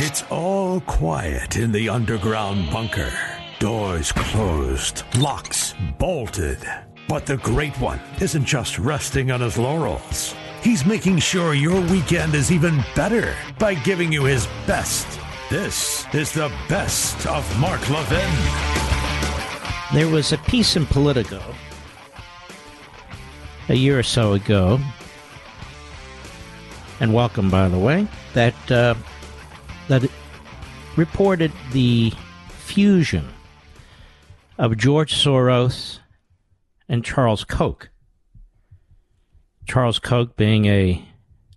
It's all quiet in the underground bunker. Doors closed, locks bolted. But the Great One isn't just resting on his laurels. He's making sure your weekend is even better by giving you his best. This is the best of Mark Levin. There was a piece in Politico a year or so ago, and welcome, by the way, that uh, that reported the fusion of George Soros and Charles Koch. Charles Koch being a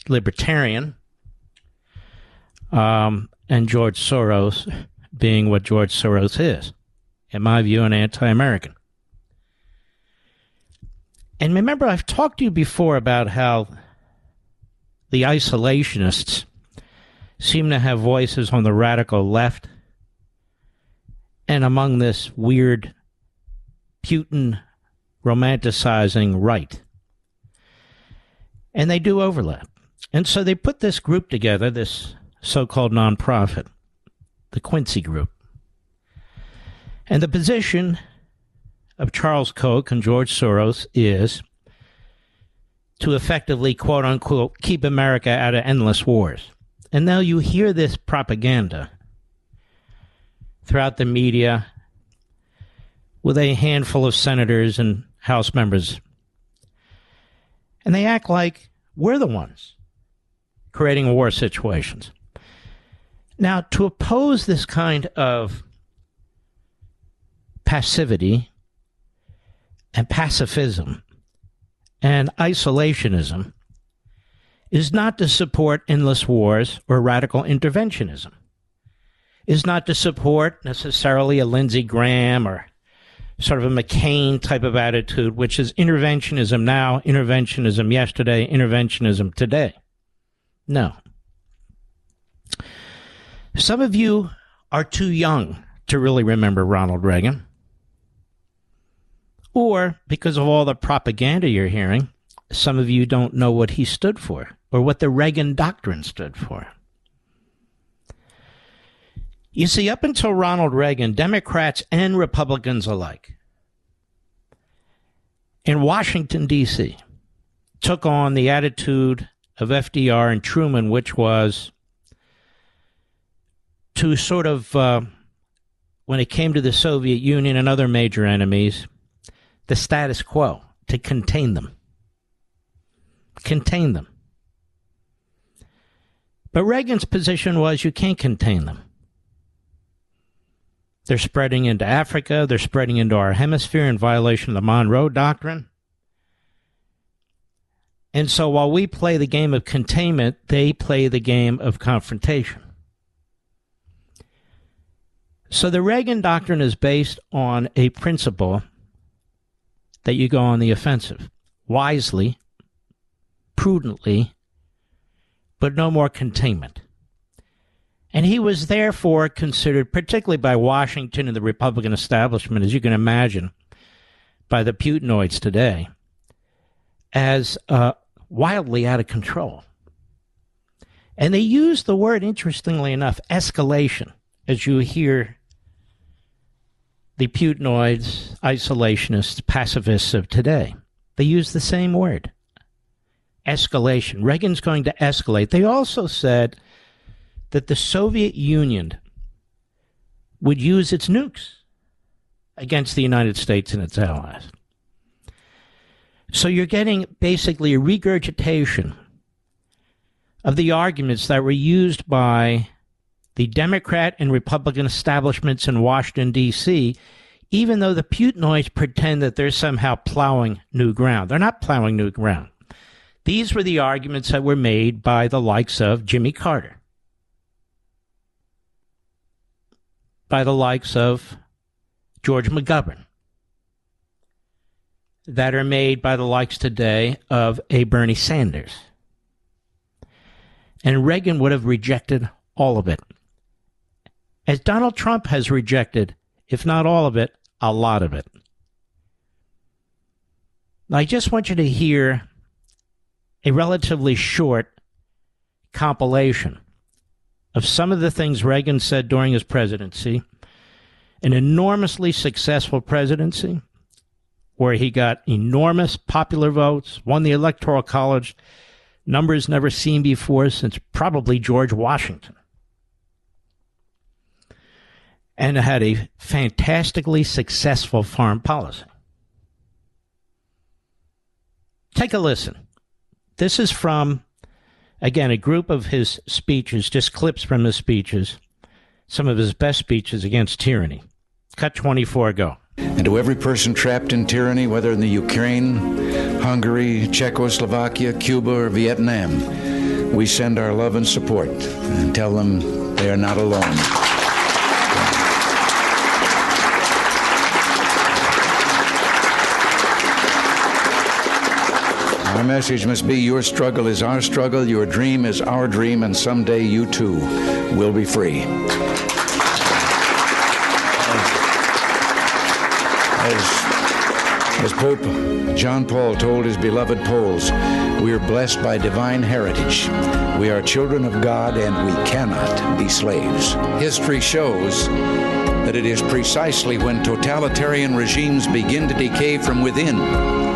libertarian, um, and George Soros being what George Soros is, in my view, an anti American. And remember, I've talked to you before about how the isolationists seem to have voices on the radical left and among this weird Putin romanticizing right. And they do overlap. And so they put this group together, this so called nonprofit, the Quincy Group. And the position of Charles Koch and George Soros is to effectively, quote unquote, keep America out of endless wars. And now you hear this propaganda throughout the media with a handful of senators and House members. And they act like we're the ones creating war situations. Now, to oppose this kind of passivity and pacifism and isolationism is not to support endless wars or radical interventionism, is not to support necessarily a Lindsey Graham or sort of a McCain type of attitude, which is interventionism now, interventionism yesterday, interventionism today. No. Some of you are too young to really remember Ronald Reagan. Or because of all the propaganda you're hearing, some of you don't know what he stood for or what the Reagan Doctrine stood for. You see, up until Ronald Reagan, Democrats and Republicans alike in Washington, D.C., took on the attitude of FDR and Truman, which was to sort of, uh, when it came to the Soviet Union and other major enemies, the status quo, to contain them. Contain them. But Reagan's position was you can't contain them. They're spreading into Africa. They're spreading into our hemisphere in violation of the Monroe Doctrine. And so while we play the game of containment, they play the game of confrontation. So the Reagan Doctrine is based on a principle that you go on the offensive wisely, prudently, but no more containment. And he was therefore considered, particularly by Washington and the Republican establishment, as you can imagine, by the Putinoids today, as uh, wildly out of control. And they use the word, interestingly enough, escalation, as you hear the Putinoids, isolationists, pacifists of today. They use the same word escalation. Reagan's going to escalate. They also said that the Soviet Union would use its nukes against the United States and its allies. So you're getting basically a regurgitation of the arguments that were used by the Democrat and Republican establishments in Washington, D.C., even though the Putinoids pretend that they're somehow plowing new ground. They're not plowing new ground. These were the arguments that were made by the likes of Jimmy Carter, by the likes of George McGovern, that are made by the likes today of a Bernie Sanders. And Reagan would have rejected all of it. As Donald Trump has rejected, if not all of it, a lot of it. I just want you to hear a relatively short compilation of some of the things Reagan said during his presidency, an enormously successful presidency where he got enormous popular votes, won the Electoral College, numbers never seen before since probably George Washington, and had a fantastically successful foreign policy. Take a listen. This is from, again, a group of his speeches, just clips from his speeches, some of his best speeches against tyranny. Cut 24, go. And to every person trapped in tyranny, whether in the Ukraine, Hungary, Czechoslovakia, Cuba, or Vietnam, we send our love and support and tell them they are not alone. Our message must be your struggle is our struggle, your dream is our dream, and someday you too will be free. As, as Pope John Paul told his beloved Poles, we are blessed by divine heritage. We are children of God and we cannot be slaves. History shows that it is precisely when totalitarian regimes begin to decay from within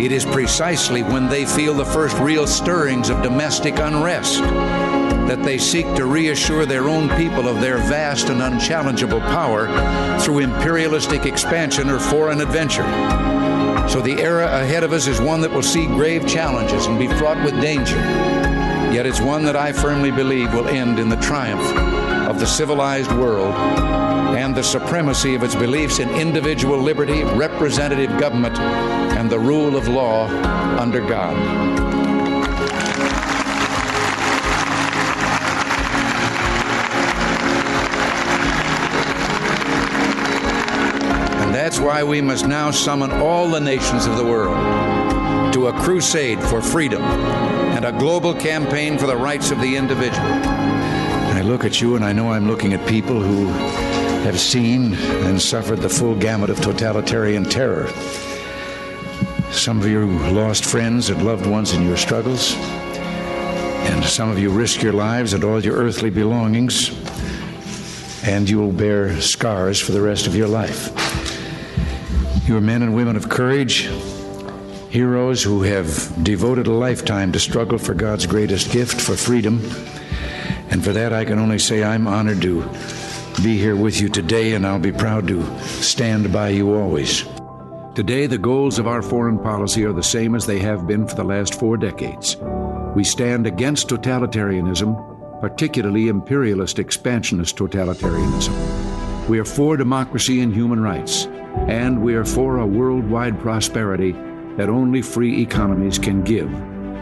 it is precisely when they feel the first real stirrings of domestic unrest that they seek to reassure their own people of their vast and unchallengeable power through imperialistic expansion or foreign adventure. So the era ahead of us is one that will see grave challenges and be fraught with danger. Yet it's one that I firmly believe will end in the triumph of the civilized world and the supremacy of its beliefs in individual liberty, representative government, and the rule of law under God. And that's why we must now summon all the nations of the world to a crusade for freedom and a global campaign for the rights of the individual. I look at you and I know I'm looking at people who have seen and suffered the full gamut of totalitarian terror. Some of you lost friends and loved ones in your struggles, and some of you risk your lives and all your earthly belongings, and you will bear scars for the rest of your life. You are men and women of courage, heroes who have devoted a lifetime to struggle for God's greatest gift, for freedom. And for that, I can only say I'm honored to be here with you today, and I'll be proud to stand by you always. Today, the goals of our foreign policy are the same as they have been for the last four decades. We stand against totalitarianism, particularly imperialist expansionist totalitarianism. We are for democracy and human rights, and we are for a worldwide prosperity that only free economies can give,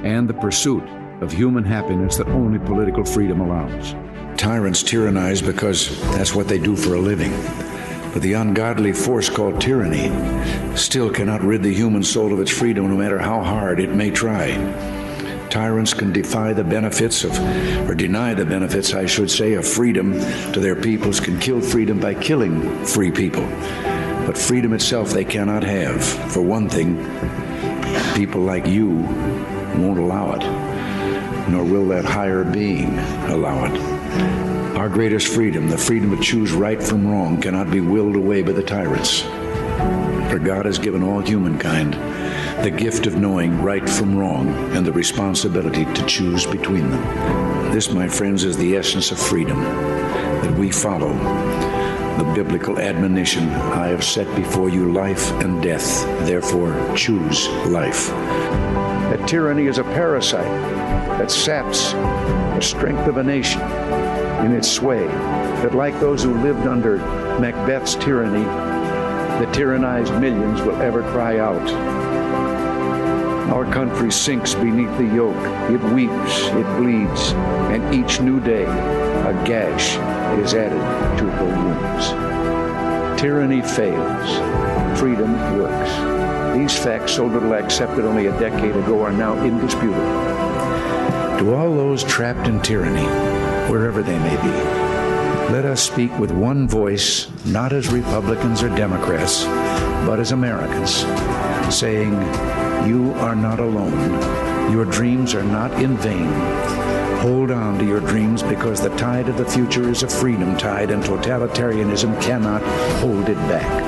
and the pursuit of human happiness that only political freedom allows. Tyrants tyrannize because that's what they do for a living. But the ungodly force called tyranny still cannot rid the human soul of its freedom no matter how hard it may try. Tyrants can defy the benefits of, or deny the benefits, I should say, of freedom to their peoples, can kill freedom by killing free people. But freedom itself they cannot have. For one thing, people like you won't allow it, nor will that higher being allow it. Our greatest freedom, the freedom to choose right from wrong, cannot be willed away by the tyrants. For God has given all humankind the gift of knowing right from wrong and the responsibility to choose between them. This, my friends, is the essence of freedom that we follow the biblical admonition I have set before you life and death, therefore choose life. That tyranny is a parasite that saps the strength of a nation in its sway, that like those who lived under Macbeth's tyranny, the tyrannized millions will ever cry out. Our country sinks beneath the yoke. It weeps, it bleeds, and each new day a gash is added to her wounds. Tyranny fails. Freedom works. These facts, so little accepted only a decade ago, are now indisputable. To all those trapped in tyranny, wherever they may be. Let us speak with one voice, not as Republicans or Democrats, but as Americans, saying, You are not alone. Your dreams are not in vain. Hold on to your dreams because the tide of the future is a freedom tide and totalitarianism cannot hold it back.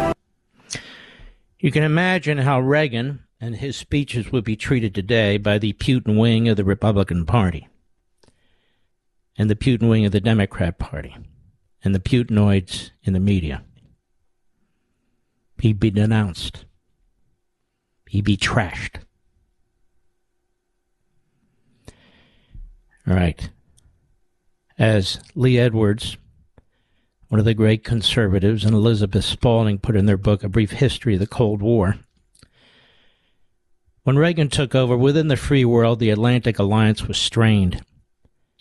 You can imagine how Reagan and his speeches would be treated today by the Putin wing of the Republican Party and the Putin wing of the Democrat Party and the Putinoids in the media. He'd be denounced. He'd be trashed. All right. As Lee Edwards, one of the great conservatives, and Elizabeth Spalding put in their book, A Brief History of the Cold War, when Reagan took over within the free world, the Atlantic Alliance was strained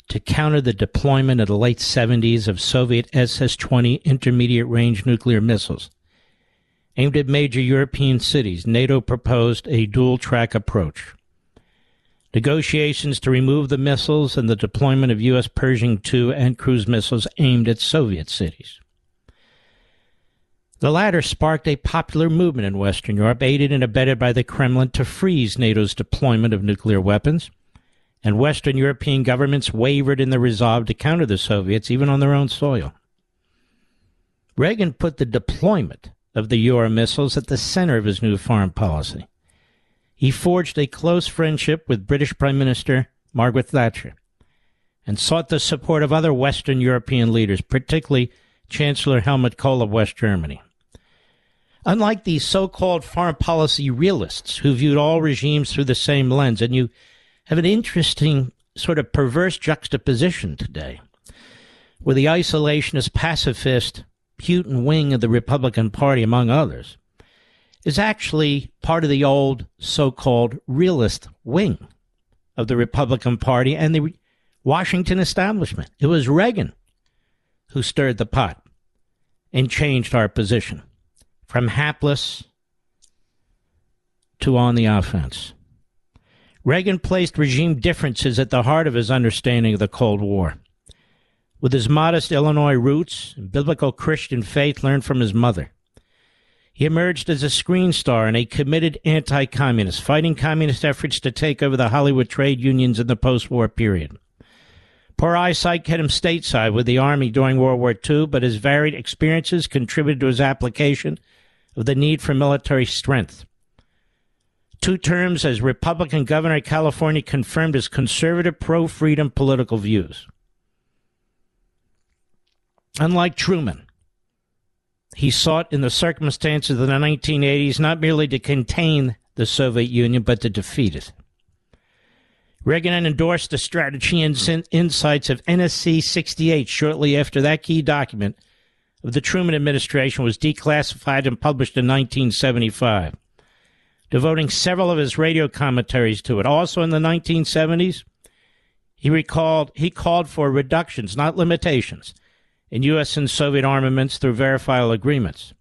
to counter the deployment in the late 70s of Soviet SS 20 intermediate range nuclear missiles. Aimed at major European cities, NATO proposed a dual track approach. Negotiations to remove the missiles and the deployment of U.S. Pershing II and cruise missiles aimed at Soviet cities. The latter sparked a popular movement in Western Europe, aided and abetted by the Kremlin, to freeze NATO's deployment of nuclear weapons and Western European governments wavered in their resolve to counter the Soviets even on their own soil. Reagan put the deployment of the Euro missiles at the center of his new foreign policy. He forged a close friendship with British Prime Minister Margaret Thatcher and sought the support of other Western European leaders, particularly Chancellor Helmut Kohl of West Germany. Unlike the so called foreign policy realists who viewed all regimes through the same lens, and you have an interesting sort of perverse juxtaposition today, where the isolationist pacifist Putin wing of the Republican Party, among others, is actually part of the old so called realist wing of the Republican Party and the Washington establishment. It was Reagan who stirred the pot and changed our position from hapless to on the offense. Reagan placed regime differences at the heart of his understanding of the Cold War. With his modest Illinois roots and biblical Christian faith learned from his mother, he emerged as a screen star and a committed anti communist, fighting communist efforts to take over the Hollywood trade unions in the post war period. Poor eyesight kept him stateside with the Army during World War II, but his varied experiences contributed to his application of the need for military strength. Two terms as Republican governor of California confirmed his conservative, pro freedom political views. Unlike Truman, he sought in the circumstances of the 1980s not merely to contain the Soviet Union, but to defeat it. Reagan endorsed the strategy and insights of NSC 68 shortly after that key document of the Truman administration was declassified and published in 1975 devoting several of his radio commentaries to it. Also in the 1970s, he recalled he called for reductions, not limitations, in U.S. and Soviet armaments through verifiable agreements.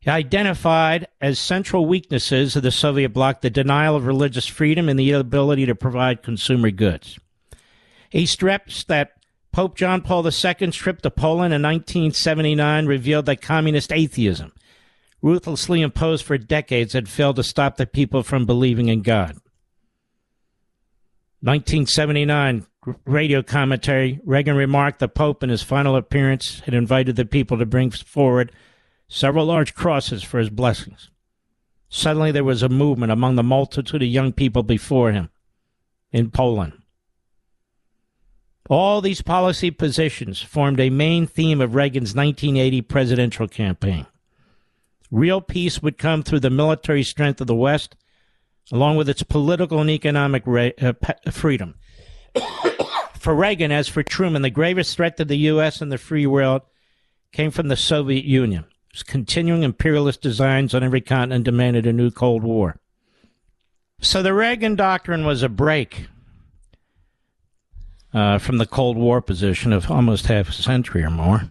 He identified as central weaknesses of the Soviet bloc the denial of religious freedom and the inability to provide consumer goods. He stressed that Pope John Paul II's trip to Poland in 1979 revealed that communist atheism ruthlessly imposed for decades had failed to stop the people from believing in God. 1979 radio commentary Reagan remarked the Pope in his final appearance had invited the people to bring forward several large crosses for his blessings. Suddenly there was a movement among the multitude of young people before him in Poland. All these policy positions formed a main theme of Reagan's 1980 presidential campaign. Real peace would come through the military strength of the West, along with its political and economic ra- uh, freedom. for Reagan, as for Truman, the gravest threat to the U.S. and the free world came from the Soviet Union. Its continuing imperialist designs on every continent demanded a new Cold War. So the Reagan Doctrine was a break uh, from the Cold War position of almost half a century or more.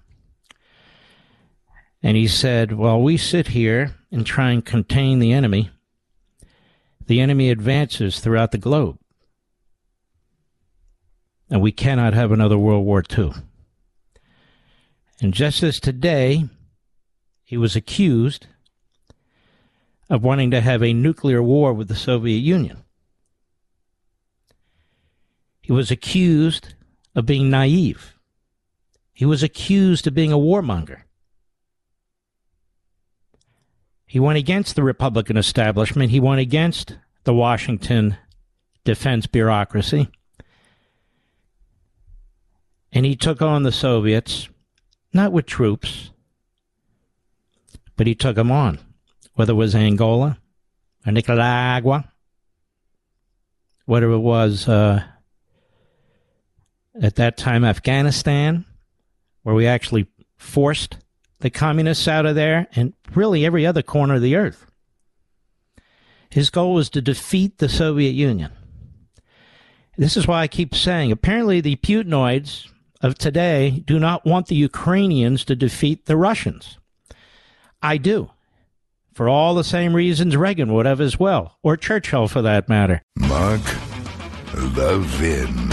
And he said, While we sit here and try and contain the enemy, the enemy advances throughout the globe. And we cannot have another World War II. And just as today, he was accused of wanting to have a nuclear war with the Soviet Union. He was accused of being naive. He was accused of being a warmonger. He went against the Republican establishment. He went against the Washington defense bureaucracy. And he took on the Soviets, not with troops, but he took them on, whether it was Angola or Nicaragua, whether it was uh, at that time Afghanistan, where we actually forced the communists out of there, and really every other corner of the earth. His goal was to defeat the Soviet Union. This is why I keep saying apparently the Putinoids of today do not want the Ukrainians to defeat the Russians. I do. For all the same reasons Reagan would have as well, or Churchill for that matter. Mark Levin.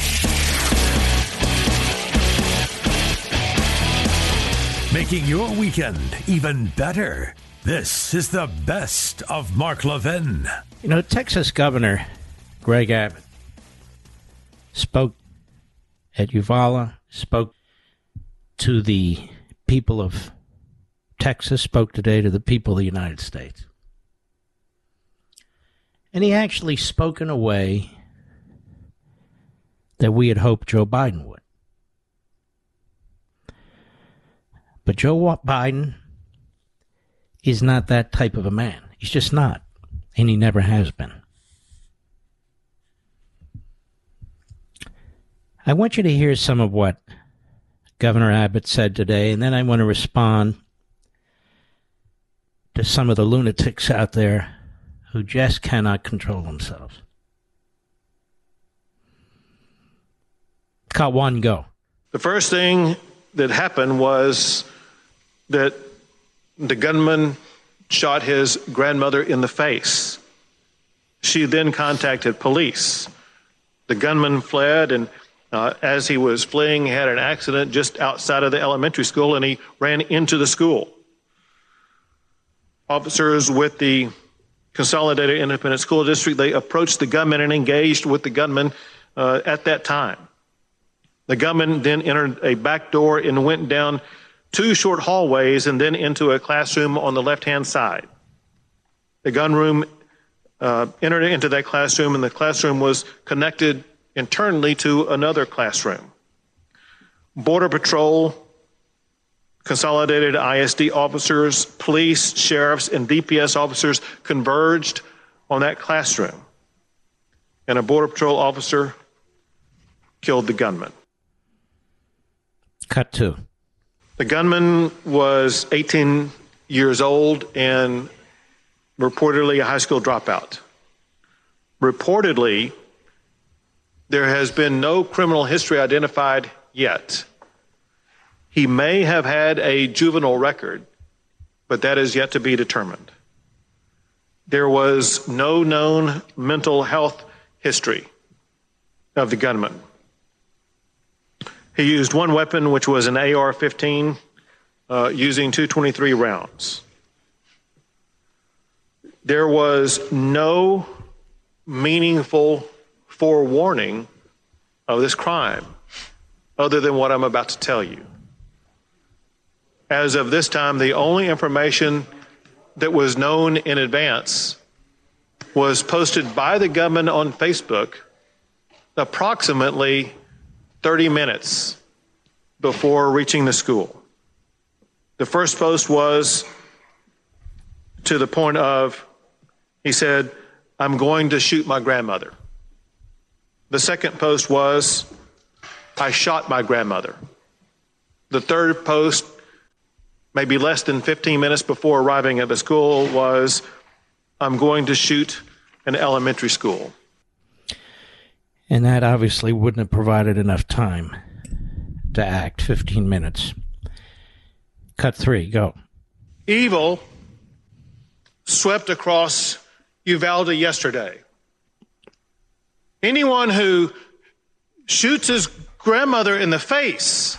Making your weekend even better. This is the best of Mark Levin. You know, Texas Governor Greg Abbott spoke at Uvalde, spoke to the people of Texas, spoke today to the people of the United States. And he actually spoke in a way that we had hoped Joe Biden would. But Joe Biden is not that type of a man. He's just not. And he never has been. I want you to hear some of what Governor Abbott said today, and then I want to respond to some of the lunatics out there who just cannot control themselves. Cut one, go. The first thing that happened was that the gunman shot his grandmother in the face. She then contacted police. The gunman fled, and uh, as he was fleeing, he had an accident just outside of the elementary school, and he ran into the school. Officers with the Consolidated Independent School District they approached the gunman and engaged with the gunman uh, at that time. The gunman then entered a back door and went down two short hallways and then into a classroom on the left hand side. The gun room uh, entered into that classroom, and the classroom was connected internally to another classroom. Border Patrol, Consolidated ISD officers, police, sheriffs, and DPS officers converged on that classroom, and a Border Patrol officer killed the gunman. Cut two. The gunman was 18 years old and reportedly a high school dropout. Reportedly, there has been no criminal history identified yet. He may have had a juvenile record, but that is yet to be determined. There was no known mental health history of the gunman. He used one weapon, which was an AR 15, uh, using 223 rounds. There was no meaningful forewarning of this crime other than what I'm about to tell you. As of this time, the only information that was known in advance was posted by the gunman on Facebook approximately 30 minutes before reaching the school. The first post was to the point of, he said, I'm going to shoot my grandmother. The second post was, I shot my grandmother. The third post, maybe less than 15 minutes before arriving at the school, was, I'm going to shoot an elementary school. And that obviously wouldn't have provided enough time to act 15 minutes. Cut three, go. Evil swept across Uvalde yesterday. Anyone who shoots his grandmother in the face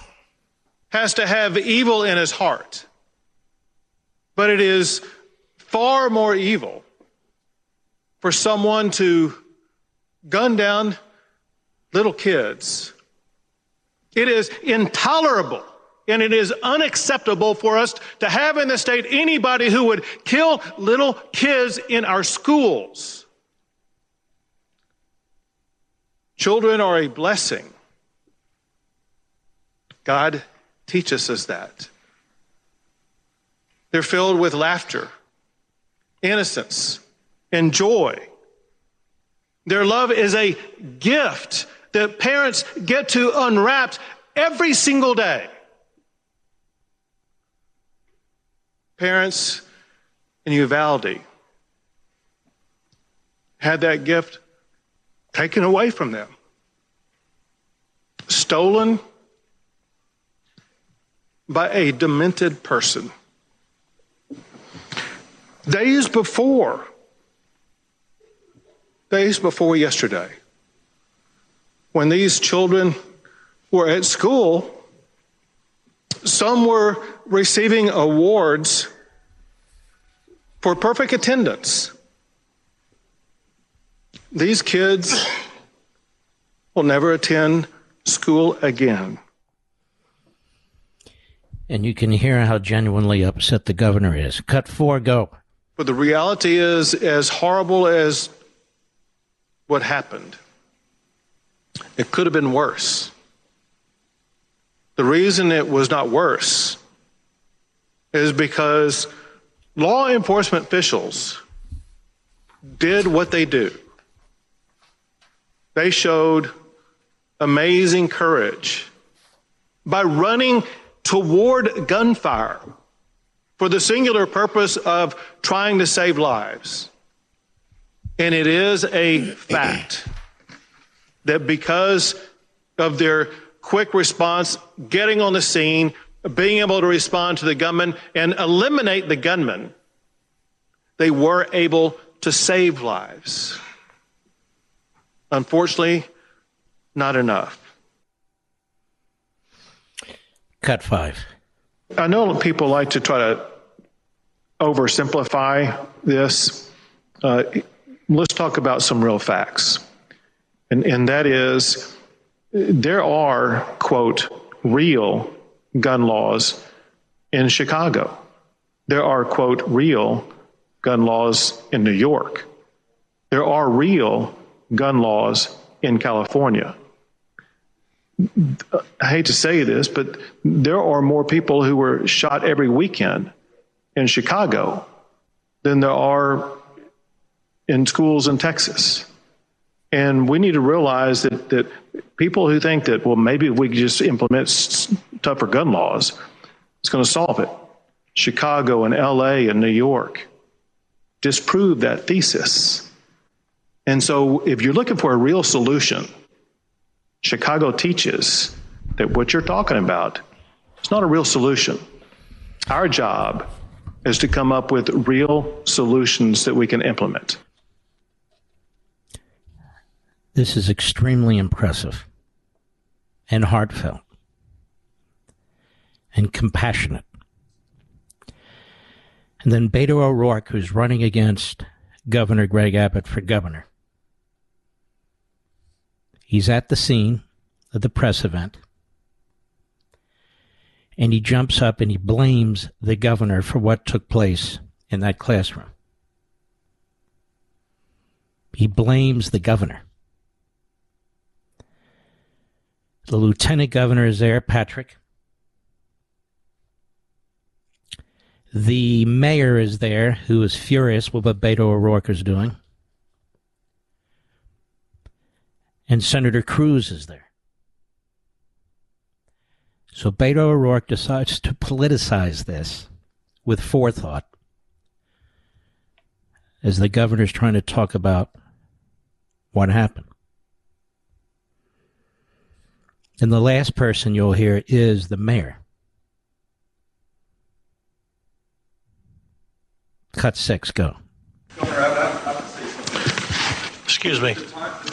has to have evil in his heart. But it is far more evil for someone to gun down little kids. It is intolerable and it is unacceptable for us to have in the state anybody who would kill little kids in our schools. Children are a blessing. God teaches us that. They're filled with laughter, innocence, and joy. Their love is a gift that parents get to unwrap every single day. Parents in Uvalde had that gift taken away from them, stolen by a demented person. Days before, days before yesterday, when these children were at school, some were receiving awards for perfect attendance. These kids will never attend school again. And you can hear how genuinely upset the governor is. Cut four, go. But the reality is, as horrible as what happened, it could have been worse. The reason it was not worse is because law enforcement officials did what they do. They showed amazing courage by running toward gunfire for the singular purpose of trying to save lives. And it is a fact that because of their quick response, getting on the scene, being able to respond to the gunman and eliminate the gunman, they were able to save lives. Unfortunately, not enough. Cut five. I know people like to try to oversimplify this. Uh, let's talk about some real facts. And, and that is, there are, quote, real gun laws in Chicago. There are, quote, real gun laws in New York. There are real gun laws in California. I hate to say this, but there are more people who were shot every weekend in Chicago than there are in schools in Texas. And we need to realize that, that people who think that, well, maybe if we could just implement tougher gun laws, it's going to solve it. Chicago and LA and New York disprove that thesis. And so, if you're looking for a real solution, Chicago teaches that what you're talking about is not a real solution. Our job is to come up with real solutions that we can implement. This is extremely impressive and heartfelt and compassionate. And then Beto O'Rourke, who's running against Governor Greg Abbott for governor. He's at the scene of the press event. And he jumps up and he blames the governor for what took place in that classroom. He blames the governor. The lieutenant governor is there, Patrick. The mayor is there, who is furious with what Beto O'Rourke is doing. And Senator Cruz is there. So Beto O'Rourke decides to politicize this with forethought as the governor's trying to talk about what happened. And the last person you'll hear is the mayor. Cut six, go. Excuse me.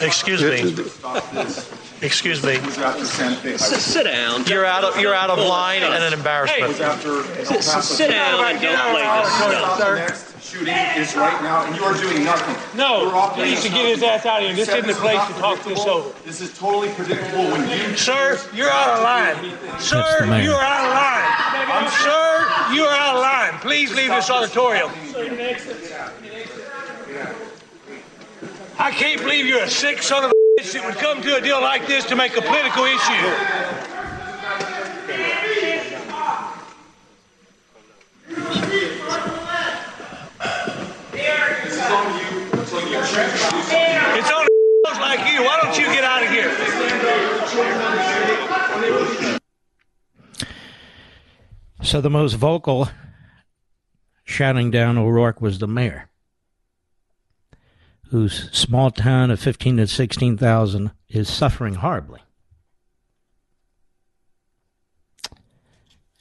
Excuse me. Excuse me. S- Sit down. You're out of you're out of line and an embarrassment. S- Sit down and don't play this stuff. Shooting is right now, and you are doing nothing. No, You're operating he needs to get his ass out of here. This isn't the place to talk this over. This is totally predictable when you. Sir, you're out of line. Sir, you are out of line. I'm Sir, you are out of line. Please leave this auditorium. I can't believe you're a sick son of a bitch that would come to a deal like this to make a political issue. It's on like you. Why don't you get out of here? So the most vocal shouting down O'Rourke was the mayor, whose small town of 15 to 16,000 is suffering horribly.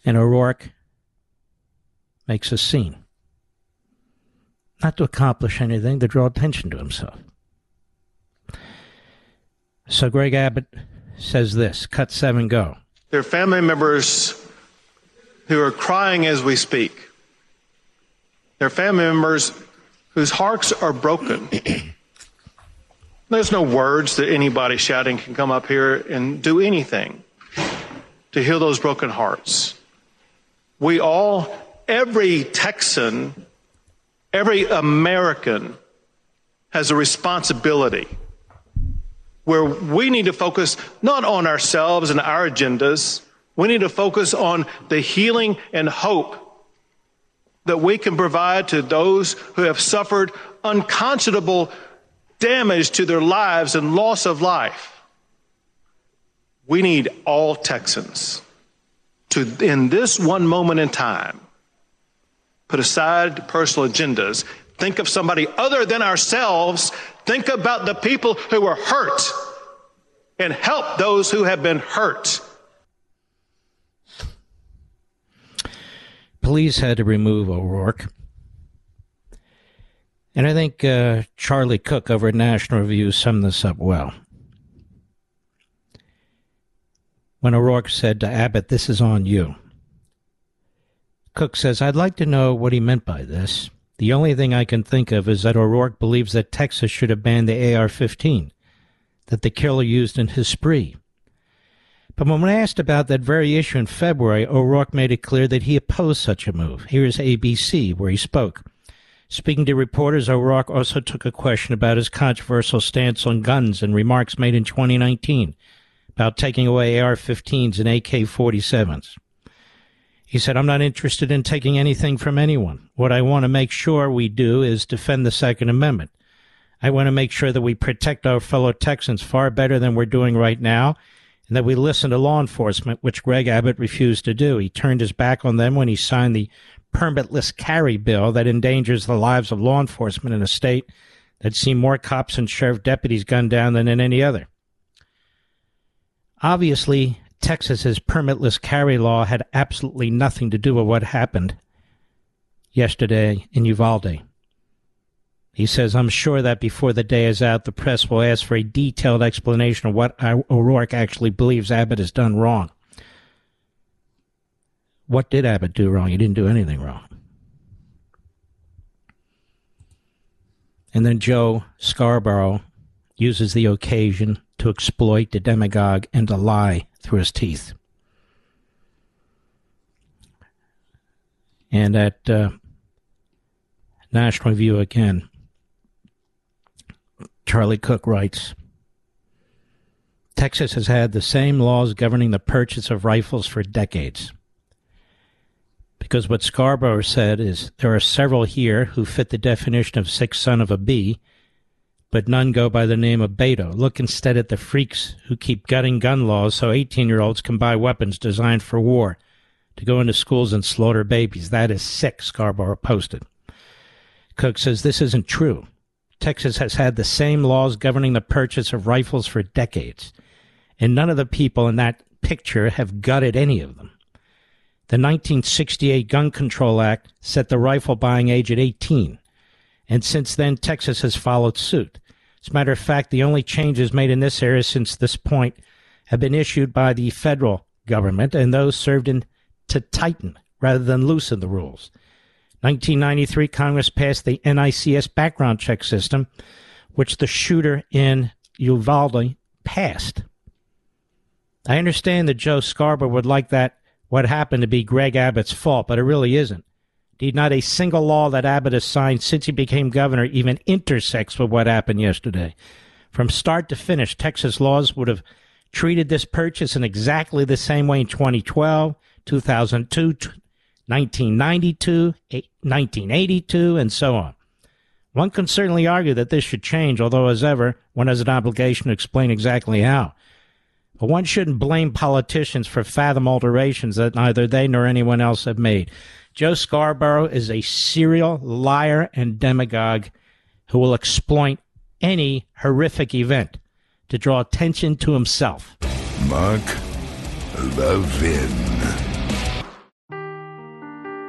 And O'Rourke makes a scene. Not to accomplish anything, to draw attention to himself. So Greg Abbott says this cut seven, go. Their family members who are crying as we speak. There are family members whose hearts are broken. There's no words that anybody shouting can come up here and do anything to heal those broken hearts. We all, every Texan, every American has a responsibility where we need to focus not on ourselves and our agendas. We need to focus on the healing and hope that we can provide to those who have suffered unconscionable damage to their lives and loss of life. We need all Texans to, in this one moment in time, put aside personal agendas, think of somebody other than ourselves, think about the people who were hurt, and help those who have been hurt. Police had to remove O'Rourke. And I think uh, Charlie Cooke over at National Review summed this up well. When O'Rourke said to Abbott, This is on you. Cooke says, I'd like to know what he meant by this. The only thing I can think of is that O'Rourke believes that Texas should have banned the AR 15 that the killer used in his spree. But when asked about that very issue in February, O'Rourke made it clear that he opposed such a move. Here's ABC, where he spoke. Speaking to reporters, O'Rourke also took a question about his controversial stance on guns and remarks made in 2019 about taking away AR 15s and AK 47s. He said, I'm not interested in taking anything from anyone. What I want to make sure we do is defend the Second Amendment. I want to make sure that we protect our fellow Texans far better than we're doing right now and that we listen to law enforcement, which Greg Abbott refused to do. He turned his back on them when he signed the permitless carry bill that endangers the lives of law enforcement in a state that's seen more cops and sheriff deputies gunned down than in any other. Obviously, Texas's permitless carry law had absolutely nothing to do with what happened yesterday in Uvalde. He says, I'm sure that before the day is out, the press will ask for a detailed explanation of what O'Rourke actually believes Abbott has done wrong. What did Abbott do wrong? He didn't do anything wrong. And then Joe Scarborough uses the occasion to exploit the demagogue and to lie through his teeth. And at uh, National Review again, Charlie Cooke writes Texas has had the same laws governing the purchase of rifles for decades. Because what Scarborough said is there are several here who fit the definition of sick son of a bee, but none go by the name of Beto. Look instead at the freaks who keep gutting gun laws so 18 year olds can buy weapons designed for war to go into schools and slaughter babies. That is sick, Scarborough posted. Cooke says this isn't true. Texas has had the same laws governing the purchase of rifles for decades, and none of the people in that picture have gutted any of them. The 1968 Gun Control Act set the rifle buying age at 18, and since then, Texas has followed suit. As a matter of fact, the only changes made in this area since this point have been issued by the federal government, and those served in to tighten rather than loosen the rules. 1993, Congress passed the NICS background check system, which the shooter in Uvalde passed. I understand that Joe Scarborough would like that what happened to be Greg Abbott's fault, but it really isn't. Indeed, not a single law that Abbott has signed since he became governor even intersects with what happened yesterday. From start to finish, Texas laws would have treated this purchase in exactly the same way in 2012, 2002, 1992, 1982, and so on. One can certainly argue that this should change, although, as ever, one has an obligation to explain exactly how. But one shouldn't blame politicians for fathom alterations that neither they nor anyone else have made. Joe Scarborough is a serial liar and demagogue who will exploit any horrific event to draw attention to himself. Mark Levin.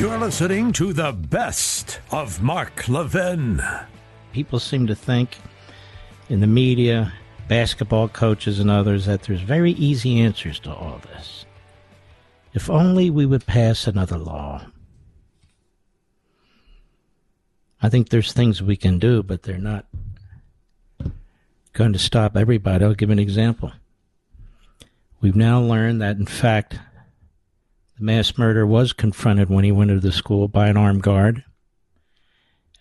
You're listening to the best of Mark Levin. People seem to think in the media, basketball coaches, and others that there's very easy answers to all this. If only we would pass another law. I think there's things we can do, but they're not going to stop everybody. I'll give an example. We've now learned that, in fact, the mass murderer was confronted when he went into the school by an armed guard,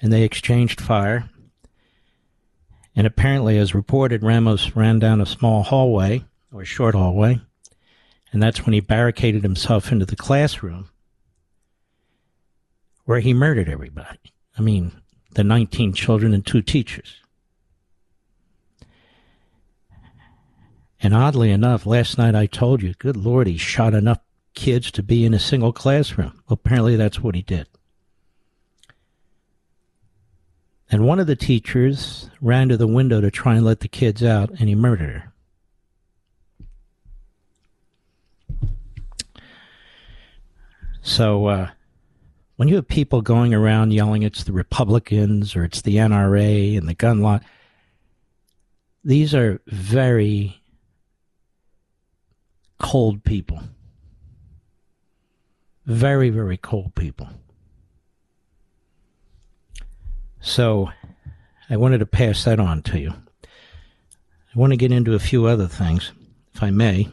and they exchanged fire. And apparently, as reported, Ramos ran down a small hallway, or short hallway, and that's when he barricaded himself into the classroom where he murdered everybody. I mean, the 19 children and two teachers. And oddly enough, last night I told you, good Lord, he shot enough kids to be in a single classroom. Apparently, that's what he did. And one of the teachers ran to the window to try and let the kids out, and he murdered her. So, uh, when you have people going around yelling it's the Republicans or it's the NRA and the gun law, these are very cold people. Very, very cold people. So I wanted to pass that on to you. I want to get into a few other things, if I may,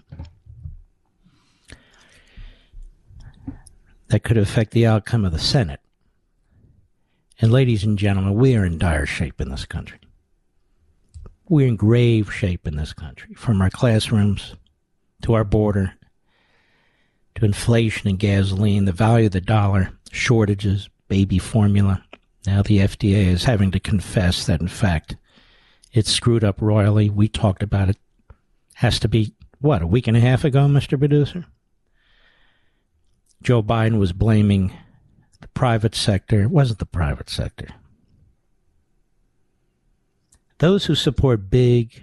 that could affect the outcome of the Senate. And, ladies and gentlemen, we are in dire shape in this country. We're in grave shape in this country, from our classrooms to our border to inflation and gasoline, the value of the dollar, shortages, baby formula. Now the FDA is having to confess that, in fact, it's screwed up royally. We talked about it. Has to be, what, a week and a half ago, Mr. Producer? Joe Biden was blaming the private sector. It wasn't the private sector. Those who support big,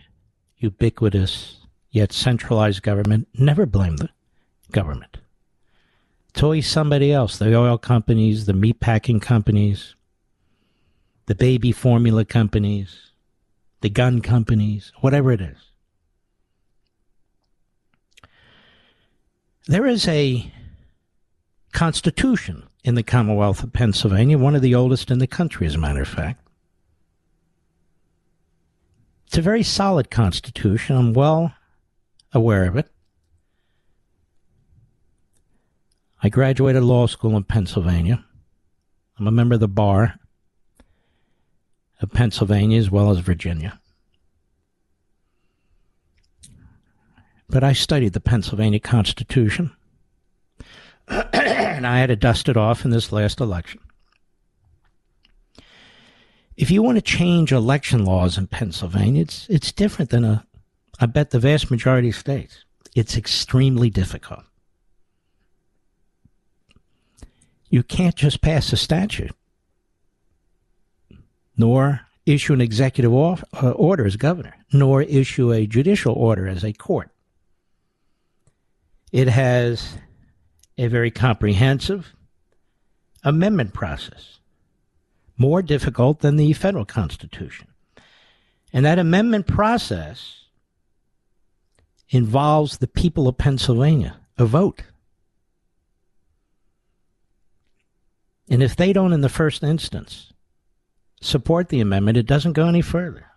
ubiquitous, yet centralized government never blame the government. Always somebody else the oil companies, the meat packing companies, the baby formula companies, the gun companies, whatever it is. There is a constitution in the Commonwealth of Pennsylvania, one of the oldest in the country, as a matter of fact. It's a very solid constitution. I'm well aware of it. I graduated law school in Pennsylvania. I'm a member of the bar of Pennsylvania as well as Virginia. But I studied the Pennsylvania Constitution, and I had to dust it off in this last election. If you want to change election laws in Pennsylvania, it's it's different than a I bet the vast majority of states. It's extremely difficult. You can't just pass a statute, nor issue an executive uh, order as governor, nor issue a judicial order as a court. It has a very comprehensive amendment process, more difficult than the federal Constitution. And that amendment process involves the people of Pennsylvania, a vote. And if they don't, in the first instance, support the amendment, it doesn't go any further.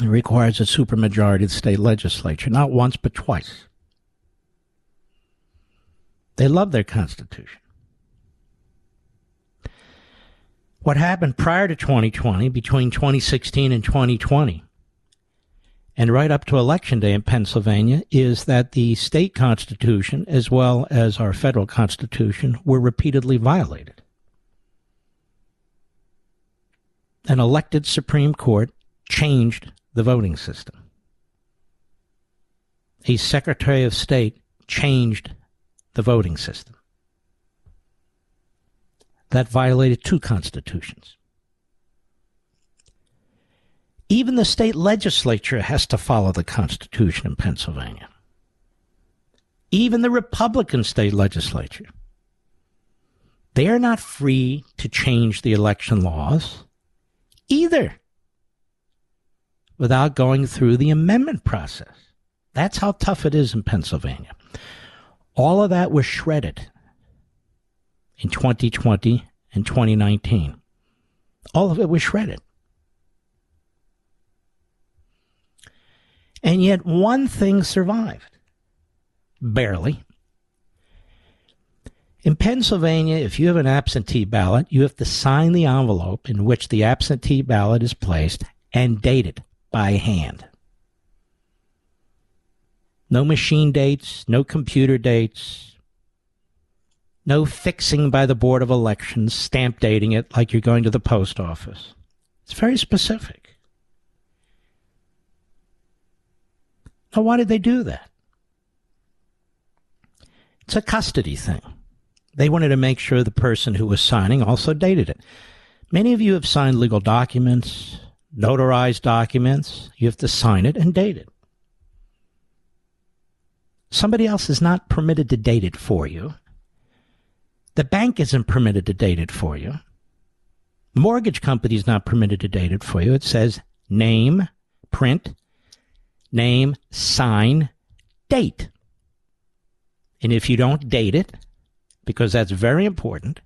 It requires a supermajority of the state legislature, not once, but twice. They love their Constitution. What happened prior to 2020, between 2016 and 2020, and right up to election day in Pennsylvania is that the state constitution, as well as our federal constitution, were repeatedly violated. An elected Supreme Court changed the voting system. A Secretary of State changed the voting system. That violated two constitutions. Even the state legislature has to follow the Constitution in Pennsylvania. Even the Republican state legislature. They are not free to change the election laws either without going through the amendment process. That's how tough it is in Pennsylvania. All of that was shredded in 2020 and 2019. All of it was shredded. And yet one thing survived. Barely. In Pennsylvania, if you have an absentee ballot, you have to sign the envelope in which the absentee ballot is placed and date it by hand. No machine dates, no computer dates, no fixing by the Board of Elections, stamp dating it like you're going to the post office. It's very specific. Now, why did they do that? It's a custody thing. They wanted to make sure the person who was signing also dated it. Many of you have signed legal documents, notarized documents. You have to sign it and date it. Somebody else is not permitted to date it for you. The bank isn't permitted to date it for you. The mortgage company is not permitted to date it for you. It says name, print, name, sign, date. And if you don't date it, because that's very important,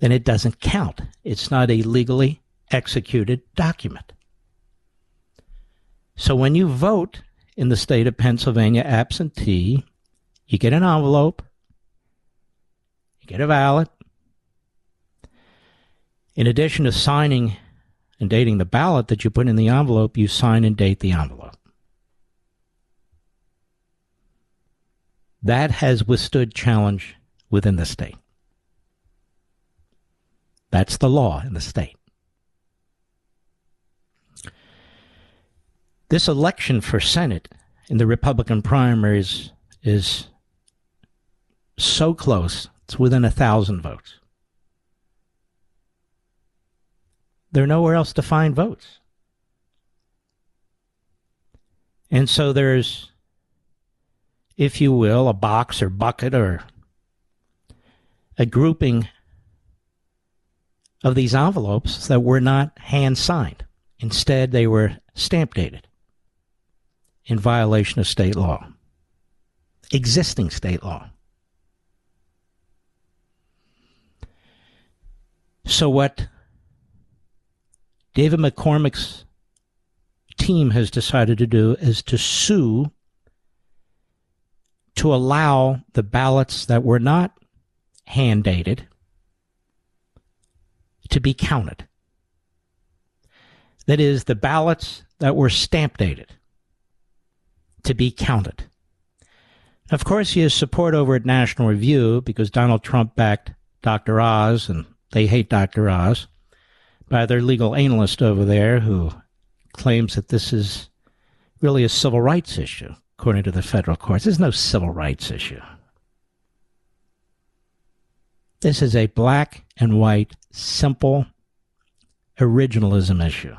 then it doesn't count. It's not a legally executed document. So when you vote in the state of Pennsylvania absentee, you get an envelope, you get a ballot. In addition to signing and dating the ballot that you put in the envelope, you sign and date the envelope. That has withstood challenge within the state. That's the law in the state. This election for Senate in the Republican primaries is so close, it's within a thousand votes. There are nowhere else to find votes. And so there's, if you will, a box or bucket or a grouping of these envelopes that were not hand signed. Instead, they were stamp dated in violation of state law, existing state law. So, what David McCormick's team has decided to do is to sue to allow the ballots that were not hand dated to be counted. That is, the ballots that were stamp dated to be counted. Of course, he has support over at National Review because Donald Trump backed Dr. Oz, and they hate Dr. Oz, by their legal analyst over there who claims that this is really a civil rights issue, according to the federal courts. There's no civil rights issue. This is a black and white, simple originalism issue.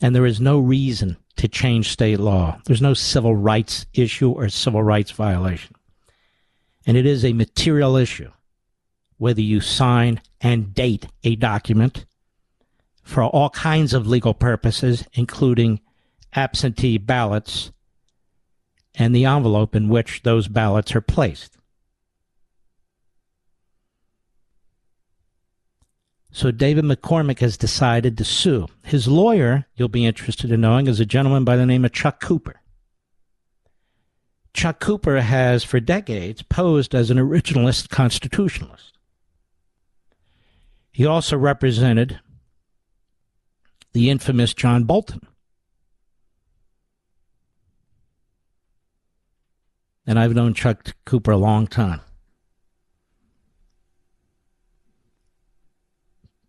And there is no reason to change state law. There's no civil rights issue or civil rights violation. And it is a material issue whether you sign and date a document for all kinds of legal purposes, including absentee ballots and the envelope in which those ballots are placed. So David McCormick has decided to sue. His lawyer, you'll be interested in knowing, is a gentleman by the name of Chuck Cooper. Chuck Cooper has, for decades, posed as an originalist constitutionalist. He also represented the infamous John Bolton. And I've known Chuck Cooper a long time.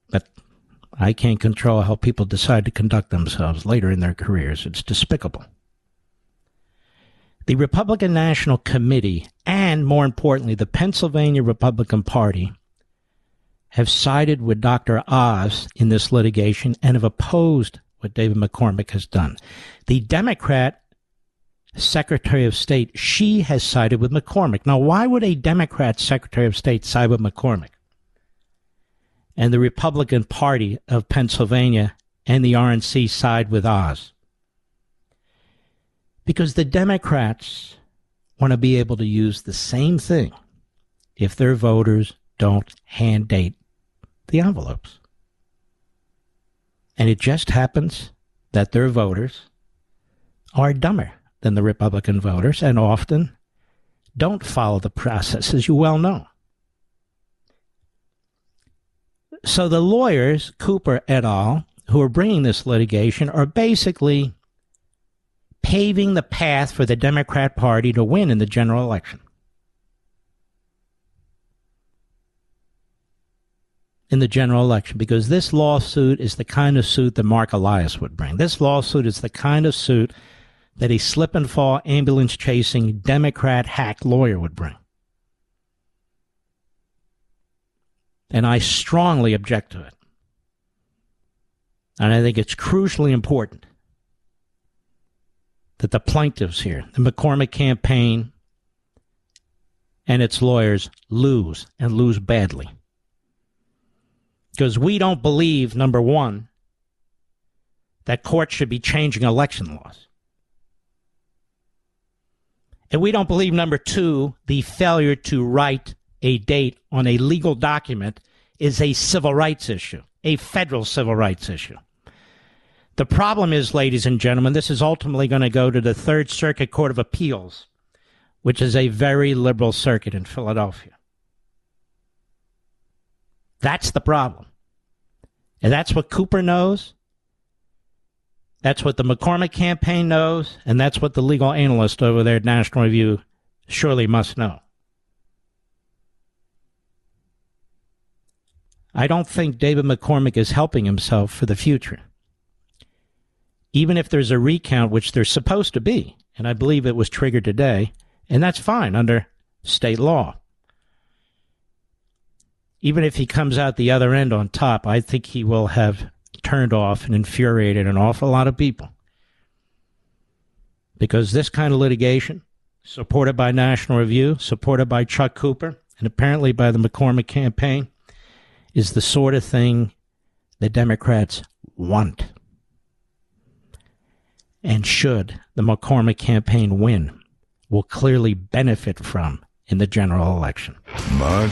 But I can't control how people decide to conduct themselves later in their careers. It's despicable. The Republican National Committee and, more importantly, the Pennsylvania Republican Party have sided with Dr. Oz in this litigation and have opposed what David McCormick has done. The Democrat Secretary of State, she has sided with McCormick. Now, why would a Democrat Secretary of State side with McCormick? and the Republican Party of Pennsylvania and the RNC side with Oz. Because the Democrats want to be able to use the same thing if their voters don't hand date the envelopes. And it just happens that their voters are dumber than the Republican voters and often don't follow the process, as you well know. So the lawyers, Cooper et al., who are bringing this litigation, are basically paving the path for the Democrat Party to win in the general election. In the general election, because this lawsuit is the kind of suit that Marc Elias would bring. This lawsuit is the kind of suit that a slip and fall ambulance chasing Democrat hack lawyer would bring. And I strongly object to it. And I think it's crucially important that the plaintiffs here, the McCormick campaign and its lawyers, lose and lose badly. Because we don't believe, number one, that courts should be changing election laws. And we don't believe, number two, the failure to write a date on a legal document is a civil rights issue, a federal civil rights issue. The problem is, ladies and gentlemen, this is ultimately going to go to the Third Circuit Court of Appeals, which is a very liberal circuit in Philadelphia. That's the problem. And that's what Cooper knows. That's what the McCormick campaign knows. And that's what the legal analyst over there at National Review surely must know. I don't think David McCormick is helping himself for the future. Even if there's a recount, which there's supposed to be, and I believe it was triggered today, and that's fine under state law. Even if he comes out the other end on top, I think he will have turned off and infuriated an awful lot of people. Because this kind of litigation, supported by National Review, supported by Chuck Cooper, and apparently by the McCormick campaign, is the sort of thing the Democrats want. And should the McCormick campaign win, will clearly benefit from in the general election. Mark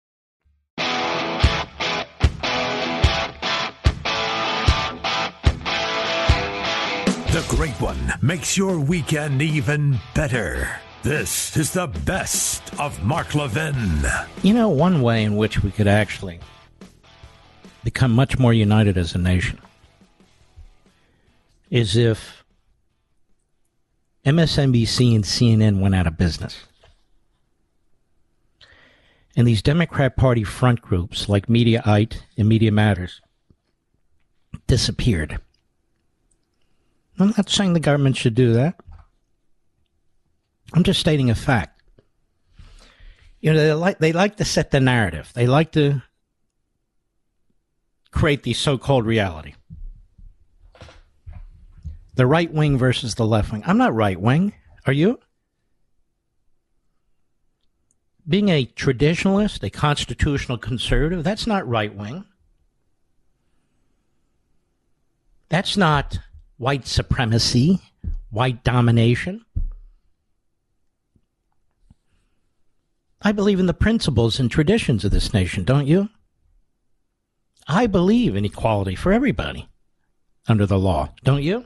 The Great One makes your weekend even better. This is the best of Mark Levin. You know, one way in which we could actually become much more united as a nation is if MSNBC and CNN went out of business. And these Democrat Party front groups like Mediaite and Media Matters disappeared. I'm not saying the government should do that. I'm just stating a fact. You know, they like they like to set the narrative. They like to create the so-called reality. The right wing versus the left wing. I'm not right wing. Are you? Being a traditionalist, a constitutional conservative, that's not right wing. That's not white supremacy, white domination. I believe in the principles and traditions of this nation, don't you? I believe in equality for everybody under the law, don't you?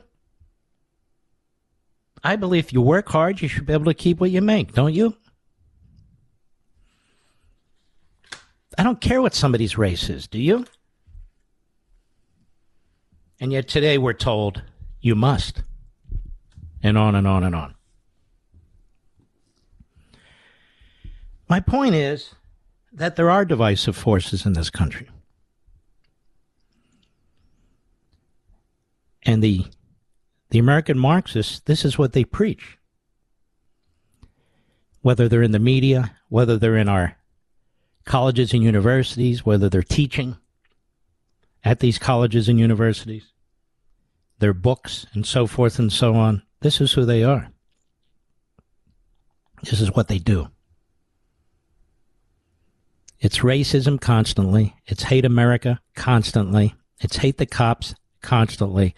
I believe if you work hard, you should be able to keep what you make, don't you? I don't care what somebody's race is, do you? And yet today we're told you must. And on and on and on. My point is that there are divisive forces in this country. And the the American Marxists, this is what they preach. Whether they're in the media, whether they're in our colleges and universities, whether they're teaching at these colleges and universities, their books and so forth and so on, this is who they are. This is what they do. It's racism constantly. It's hate America constantly. It's hate the cops constantly.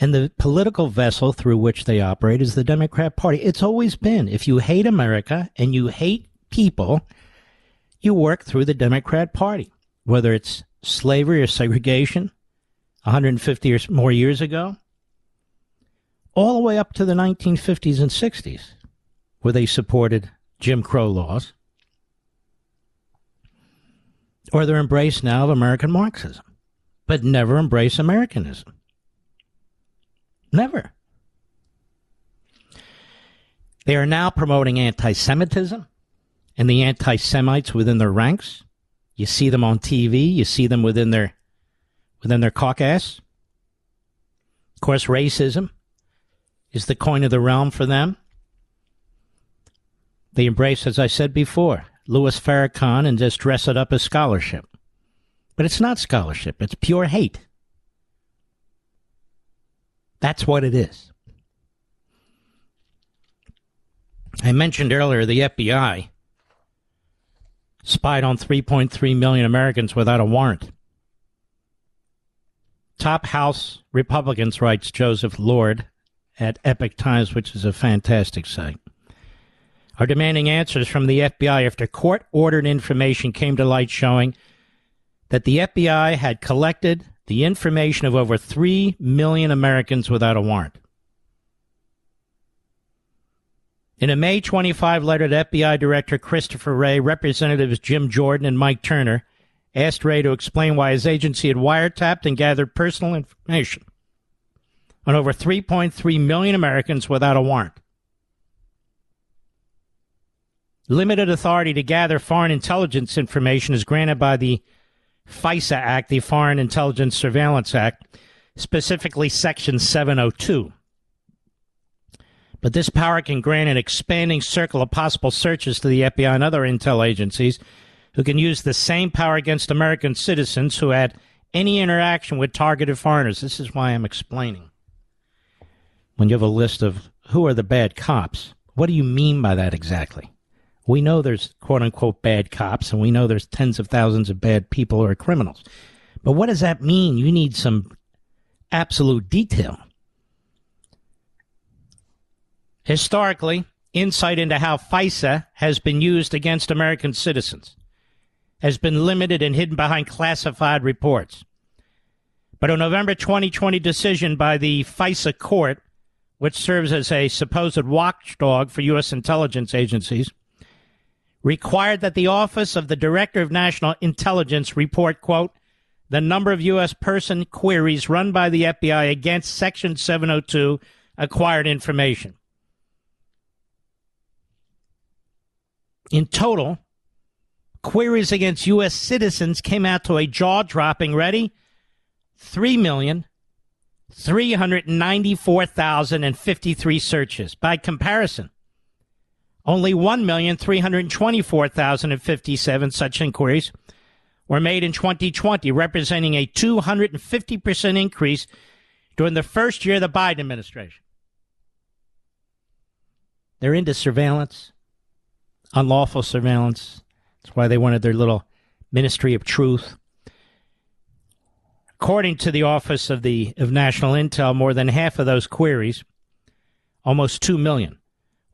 And the political vessel through which they operate is the Democrat Party. It's always been. If you hate America and you hate people, you work through the Democrat Party, whether it's slavery or segregation 150 or more years ago, all the way up to the 1950s and 60s, where they supported Jim Crow laws, or their embrace now of American Marxism, but never embrace Americanism. Never. They are now promoting anti Semitism and the anti Semites within their ranks. You see them on TV, you see them within their within their caucus. Of course, racism is the coin of the realm for them. They embrace, as I said before, Louis Farrakhan and just dress it up as scholarship. But it's not scholarship, it's pure hate. That's what it is. I mentioned earlier the FBI spied on 3.3 million Americans without a warrant. Top House Republicans, writes Joseph Lord at Epoch Times, which is a fantastic site, are demanding answers from the FBI after court ordered information came to light showing that the FBI had collected the information of over 3 million Americans without a warrant. In a May 25 letter to FBI Director Christopher Wray, Representatives Jim Jordan and Mike Turner asked Wray to explain why his agency had wiretapped and gathered personal information on over 3.3 million Americans without a warrant. Limited authority to gather foreign intelligence information is granted by the FISA Act, the Foreign Intelligence Surveillance Act, specifically Section 702. But this power can grant an expanding circle of possible searches to the FBI and other intel agencies who can use the same power against American citizens who had any interaction with targeted foreigners. This is why I'm explaining. When you have a list of who are the bad cops, what do you mean by that exactly? We know there's quote unquote bad cops, and we know there's tens of thousands of bad people or criminals. But what does that mean? You need some absolute detail. Historically, insight into how FISA has been used against American citizens has been limited and hidden behind classified reports. But a November 2020 decision by the FISA court, which serves as a supposed watchdog for U.S. intelligence agencies, required that the Office of the Director of National Intelligence report, quote, the number of U.S. person queries run by the FBI against Section 702 acquired information. In total, queries against U.S. citizens came out to a jaw dropping, ready? 3,394,053 searches. By comparison, only 1,324,057 such inquiries were made in 2020, representing a 250% increase during the first year of the Biden administration. They're into surveillance, unlawful surveillance. That's why they wanted their little Ministry of Truth. According to the Office of the of National Intel, more than half of those queries, almost 2 million,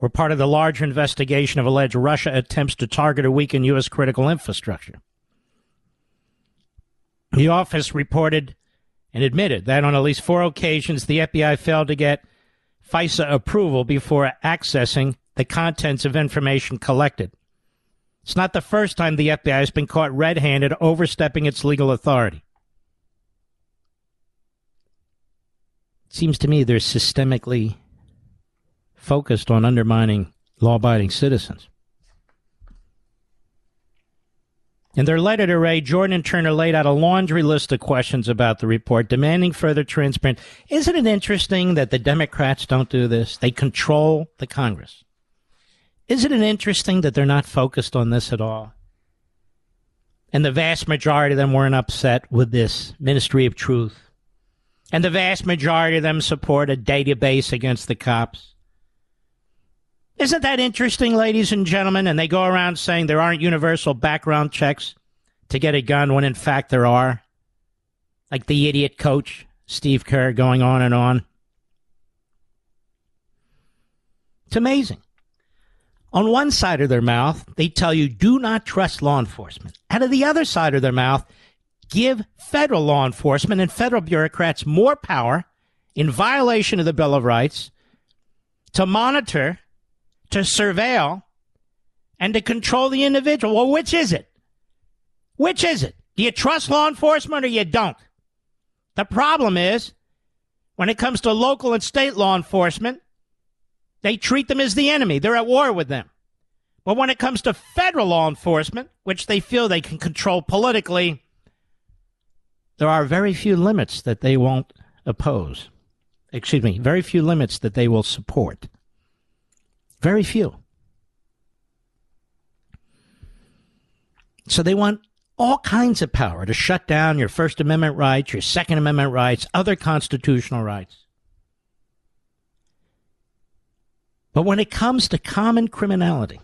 were part of the larger investigation of alleged Russia attempts to target or weaken U.S. critical infrastructure. The office reported and admitted that on at least four occasions the FBI failed to get FISA approval before accessing the contents of information collected. It's not the first time the FBI has been caught red handed overstepping its legal authority. It seems to me they're systemically focused on undermining law abiding citizens. In their letter to Wray, Jordan and Turner laid out a laundry list of questions about the report, demanding further transparency. Isn't it interesting that the Democrats don't do this? They control the Congress. Isn't it interesting that they're not focused on this at all? And the vast majority of them weren't upset with this Ministry of Truth. And the vast majority of them support a database against the cops. Isn't that interesting, ladies and gentlemen? And they go around saying there aren't universal background checks to get a gun when in fact there are. Like the idiot coach, Steve Kerr, going on and on. It's amazing. On one side of their mouth, they tell you do not trust law enforcement. Out of the other side of their mouth, give federal law enforcement and federal bureaucrats more power in violation of the Bill of Rights to monitor to surveil and to control the individual. Well, which is it? Which is it? Do you trust law enforcement or you don't? The problem is when it comes to local and state law enforcement, they treat them as the enemy. They're at war with them. But when it comes to federal law enforcement, which they feel they can control politically, there are very few limits that they won't oppose. Excuse me, very few limits that they will support. Very few. So they want all kinds of power to shut down your First Amendment rights, your Second Amendment rights, other constitutional rights. But when it comes to common criminality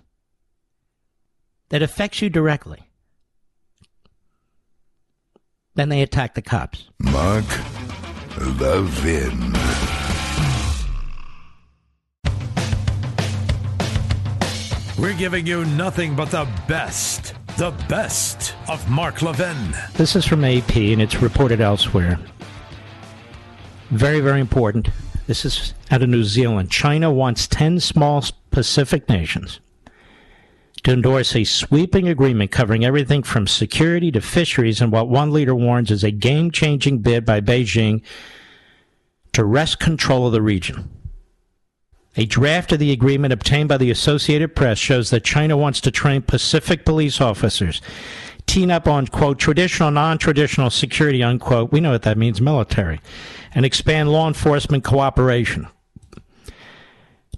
that affects you directly, then they attack the cops. Mark Levin. We're giving you nothing but the best, the best of Mark Levin. This is from AP and it's reported elsewhere. Very, very important. This is out of New Zealand. China wants 10 small Pacific nations to endorse a sweeping agreement covering everything from security to fisheries and what one leader warns is a game changing bid by Beijing to wrest control of the region. A draft of the agreement obtained by the Associated Press shows that China wants to train Pacific police officers, team up on, quote, traditional, non traditional security, unquote. We know what that means, military, and expand law enforcement cooperation.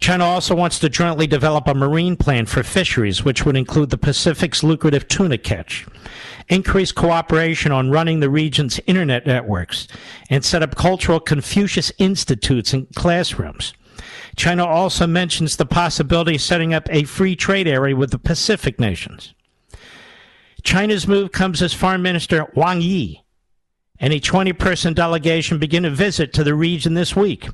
China also wants to jointly develop a marine plan for fisheries, which would include the Pacific's lucrative tuna catch, increase cooperation on running the region's internet networks, and set up cultural Confucius institutes in classrooms. China also mentions the possibility of setting up a free trade area with the Pacific nations. China's move comes as Foreign Minister Wang Yi and a 20 person delegation begin a visit to the region this week.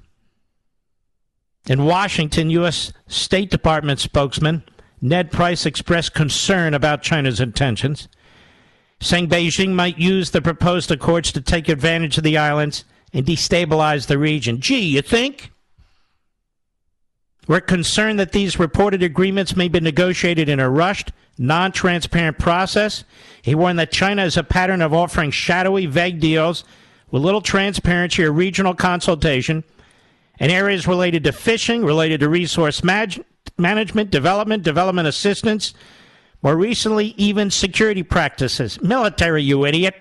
In Washington, U.S. State Department spokesman Ned Price expressed concern about China's intentions, saying Beijing might use the proposed accords to take advantage of the islands and destabilize the region. Gee, you think? We're concerned that these reported agreements may be negotiated in a rushed, non transparent process. He warned that China has a pattern of offering shadowy, vague deals with little transparency or regional consultation in areas related to fishing, related to resource mag- management, development, development assistance, more recently, even security practices. Military, you idiot.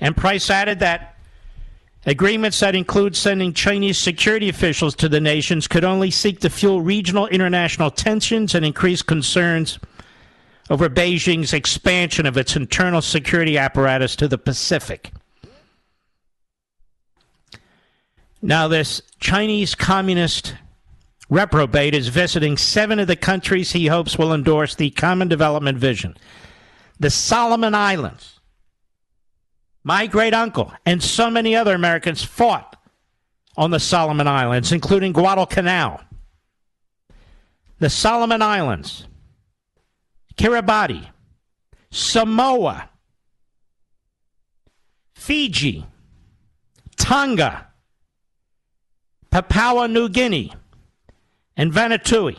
And Price added that agreements that include sending Chinese security officials to the nations could only seek to fuel regional international tensions and increase concerns over Beijing's expansion of its internal security apparatus to the Pacific. Now, this Chinese communist reprobate is visiting seven of the countries he hopes will endorse the Common Development Vision. The Solomon Islands. My great uncle and so many other Americans fought on the Solomon Islands, including Guadalcanal. The Solomon Islands, Kiribati, Samoa, Fiji, Tonga, Papua New Guinea, and Vanuatu.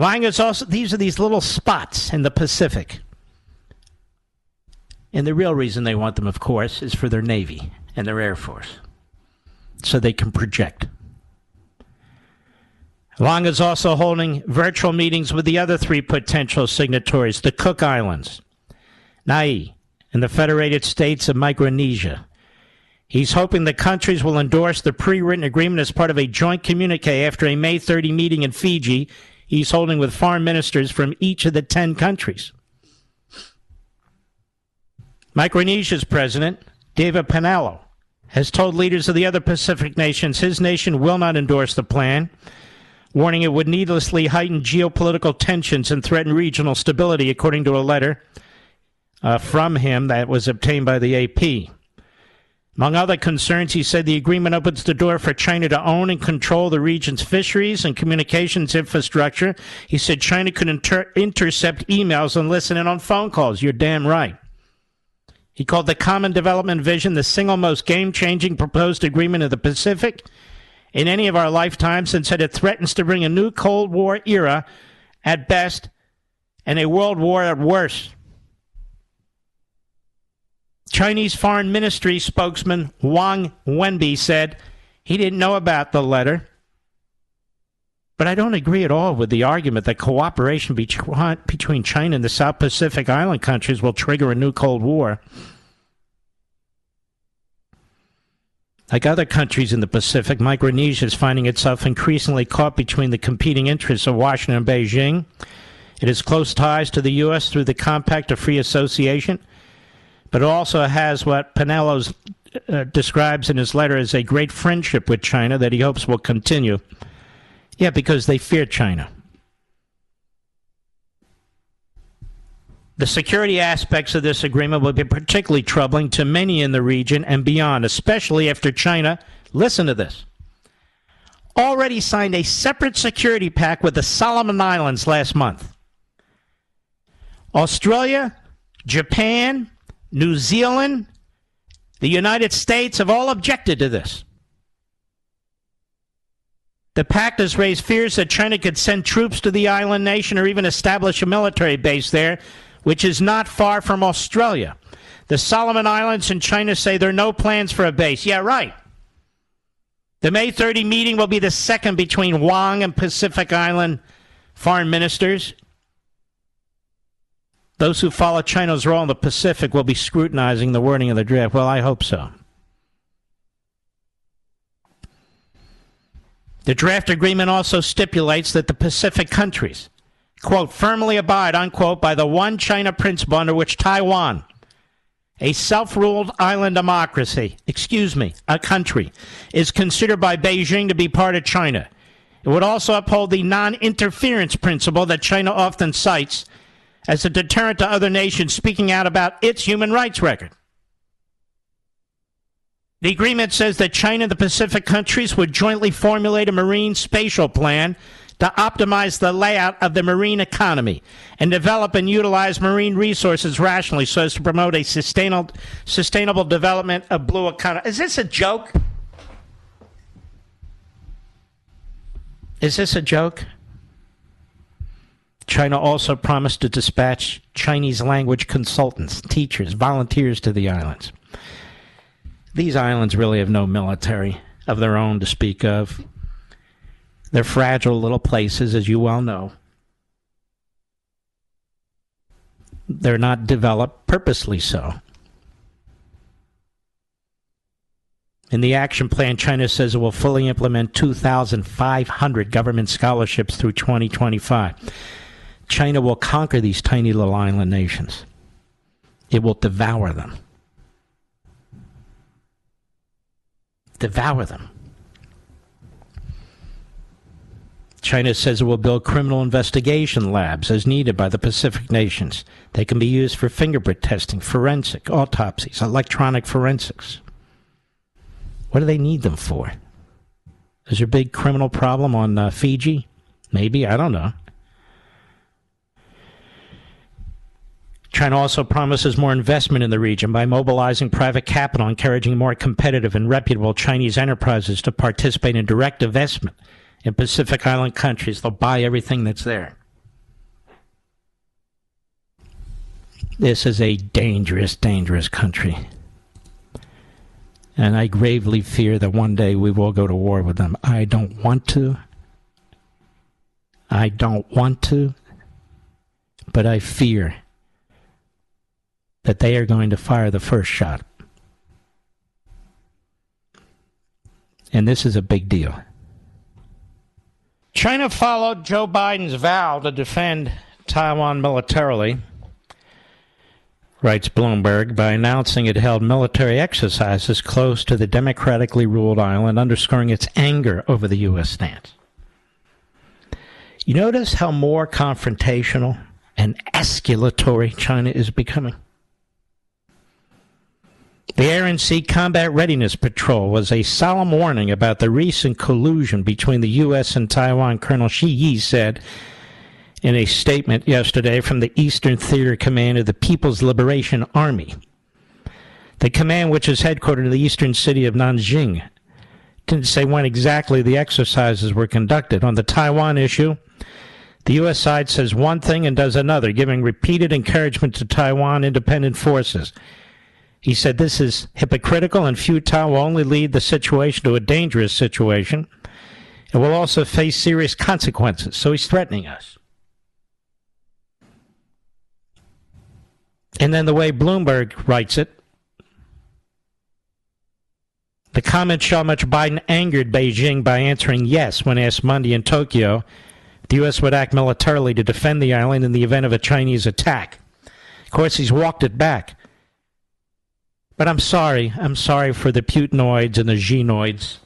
Also, these are these little spots in the Pacific. And the real reason they want them, of course, is for their Navy and their Air Force, so they can project. Long is also holding virtual meetings with the other three potential signatories, the Cook Islands, Niue, and the Federated States of Micronesia. He's hoping the countries will endorse the pre written agreement as part of a joint communique after a May 30 meeting in Fiji he's holding with foreign ministers from each of the 10 countries. Micronesia's president, David Panuelo, has told leaders of the other Pacific nations his nation will not endorse the plan, warning it would needlessly heighten geopolitical tensions and threaten regional stability, according to a letter uh, from him that was obtained by the AP. Among other concerns, he said the agreement opens the door for China to own and control the region's fisheries and communications infrastructure. He said China could inter- intercept emails and listen in on phone calls. You're damn right. He called the Common Development Vision the single most game changing proposed agreement of the Pacific in any of our lifetimes and said it threatens to bring a new Cold War era at best and a world war at worst. Chinese Foreign Ministry spokesman Wang Wenbin said he didn't know about the letter. But I don't agree at all with the argument that cooperation between China and the South Pacific Island countries will trigger a new Cold War. Like other countries in the Pacific, Micronesia is finding itself increasingly caught between the competing interests of Washington and Beijing. It has close ties to the U.S. through the Compact of Free Association but also has what Panuelo uh, describes in his letter as a great friendship with China that he hopes will continue. Yeah, because they fear China. The security aspects of this agreement will be particularly troubling to many in the region and beyond, especially after China, listen to this, already signed a separate security pact with the Solomon Islands last month. Australia, Japan, New Zealand, the United States have all objected to this. The pact has raised fears that China could send troops to the island nation or even establish a military base there, which is not far from Australia. The Solomon Islands and China say there are no plans for a base. Yeah, right. The May 30 meeting will be the second between Wang and Pacific Island foreign ministers. Those who follow China's role in the Pacific will be scrutinizing the wording of the draft. Well, I hope so. The draft agreement also stipulates that the Pacific countries, quote, firmly abide, unquote, by the one China principle under which Taiwan, a self ruled island democracy, excuse me, a country, is considered by Beijing to be part of China. It would also uphold the non interference principle that China often cites as a deterrent to other nations speaking out about its human rights record. The agreement says that China and the Pacific countries would jointly formulate a marine spatial plan to optimize the layout of the marine economy and develop and utilize marine resources rationally so as to promote a sustainable, sustainable development of blue economy. Is this a joke? Is this a joke? China also promised to dispatch Chinese language consultants, teachers, volunteers to the islands. These islands really have no military of their own to speak of. They're fragile little places, as you well know. They're not developed purposely so. In the action plan, China says it will fully implement 2,500 government scholarships through 2025. China will conquer these tiny little island nations. It will devour them. Devour them. China says it will build criminal investigation labs as needed by the Pacific nations. They can be used for fingerprint testing, forensic, autopsies, electronic forensics. What do they need them for? Is there a big criminal problem on uh, Fiji? Maybe, I don't know. China also promises more investment in the region by mobilizing private capital, encouraging more competitive and reputable Chinese enterprises to participate in direct investment in Pacific Island countries. They'll buy everything that's there. This is a dangerous, dangerous country. And I gravely fear that one day we will go to war with them. I don't want to. I don't want to. But I fear that they are going to fire the first shot. And this is a big deal. China followed Joe Biden's vow to defend Taiwan militarily, writes Bloomberg, by announcing it held military exercises close to the democratically ruled island, underscoring its anger over the U.S. stance. You notice how more confrontational and escalatory China is becoming? The Air and Sea Combat Readiness Patrol was a solemn warning about the recent collusion between the U.S. and Taiwan, Colonel Shi Yi said in a statement yesterday from the Eastern Theater Command of the People's Liberation Army. The command, which is headquartered in the eastern city of Nanjing, didn't say when exactly the exercises were conducted. On the Taiwan issue, the U.S. side says one thing and does another, giving repeated encouragement to Taiwan independent forces he said this is hypocritical and futile, will only lead the situation to a dangerous situation. It will also face serious consequences. So he's threatening us. And then the way Bloomberg writes it, the comment show how much Biden angered Beijing by answering yes when asked Monday in Tokyo the U.S. would act militarily to defend the island in the event of a Chinese attack. Of course, he's walked it back. But I'm sorry. I'm sorry for the Putinoids and the Genoids.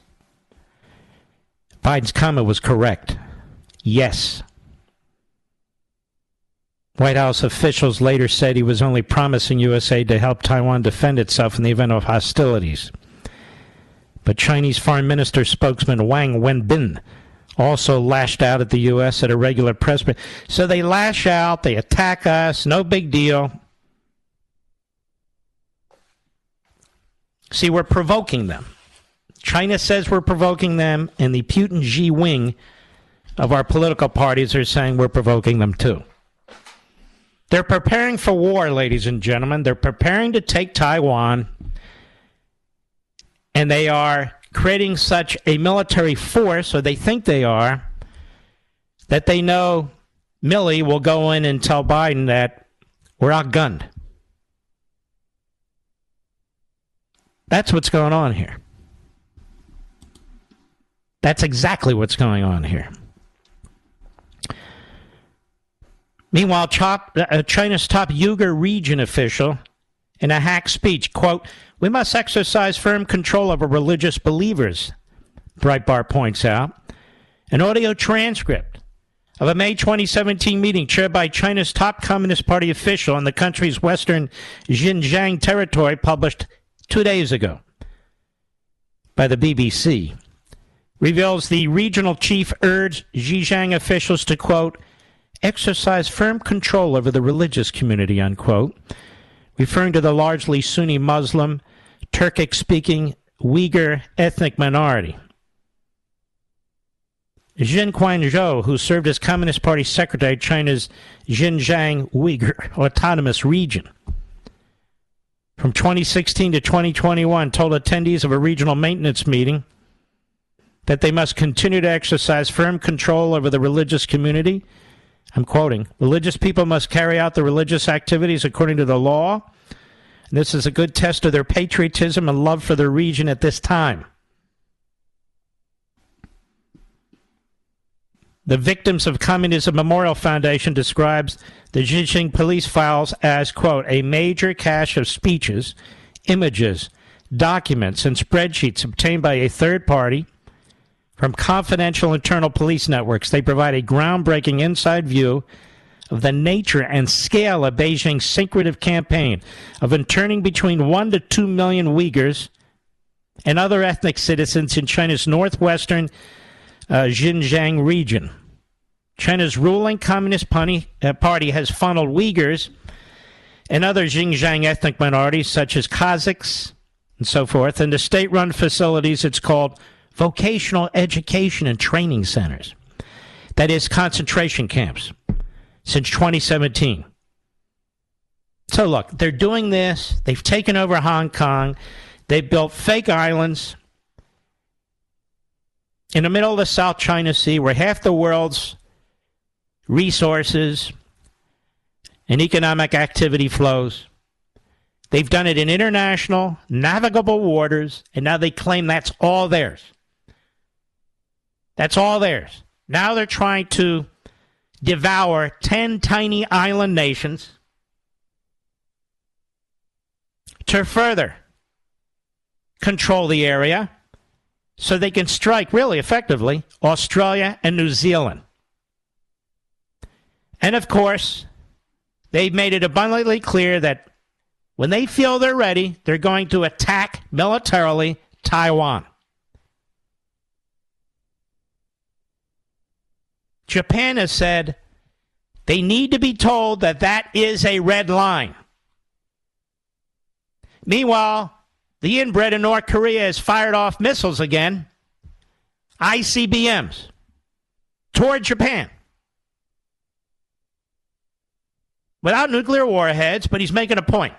Biden's comment was correct. Yes. White House officials later said he was only promising USA to help Taiwan defend itself in the event of hostilities. But Chinese Foreign Minister spokesman Wang Wenbin also lashed out at the U.S. at a regular press. So they lash out, they attack us, no big deal. See, we're provoking them. China says we're provoking them, and the Putin Xi wing of our political parties are saying we're provoking them too. They're preparing for war, ladies and gentlemen. They're preparing to take Taiwan, and they are creating such a military force, or they think they are, that they know Milley will go in and tell Biden that we're outgunned. That's what's going on here. That's exactly what's going on here. Meanwhile, uh, China's top Uyghur region official, in a hack speech, quote, "We must exercise firm control over religious believers." Breitbart points out. An audio transcript of a May 2017 meeting chaired by China's top Communist Party official in the country's western Xinjiang territory, published two days ago by the BBC, reveals the regional chief urged Xinjiang officials to quote exercise firm control over the religious community, unquote, referring to the largely Sunni Muslim, Turkic speaking Uyghur ethnic minority. Chen Quanguo, who served as Communist Party secretary of China's Xinjiang Uyghur Autonomous Region, from 2016 to 2021, told attendees of a regional maintenance meeting that they must continue to exercise firm control over the religious community I'm quoting Religious people must carry out the religious activities according to the law. This is a good test of their patriotism and love for their region at this time. The Victims of Communism Memorial Foundation describes the Xinjiang police files as, quote, a major cache of speeches, images, documents, and spreadsheets obtained by a third party from confidential internal police networks. They provide a groundbreaking inside view of the nature and scale of Beijing's secretive campaign of interning between 1 to 2 million Uyghurs and other ethnic citizens in China's northwestern uh, Xinjiang region. China's ruling Communist Party, uh, party has funneled Uyghurs and other Xinjiang ethnic minorities, such as Kazakhs and so forth, into state run facilities it's called vocational education and training centers. That is, concentration camps since 2017. So, look, they're doing this. They've taken over Hong Kong. They've built fake islands in the middle of the South China Sea where half the world's resources and economic activity flows. They've done it in international, navigable waters, and now they claim that's all theirs. That's all theirs. Now they're trying to devour 10 tiny island nations to further control the area so they can strike really effectively Australia and New Zealand. And of course, they've made it abundantly clear that when they feel they're ready, they're going to attack militarily Taiwan. Japan has said they need to be told that that is a red line. Meanwhile, the inbred in North Korea has fired off missiles again, ICBMs, toward Japan. Without nuclear warheads, but he's making a point.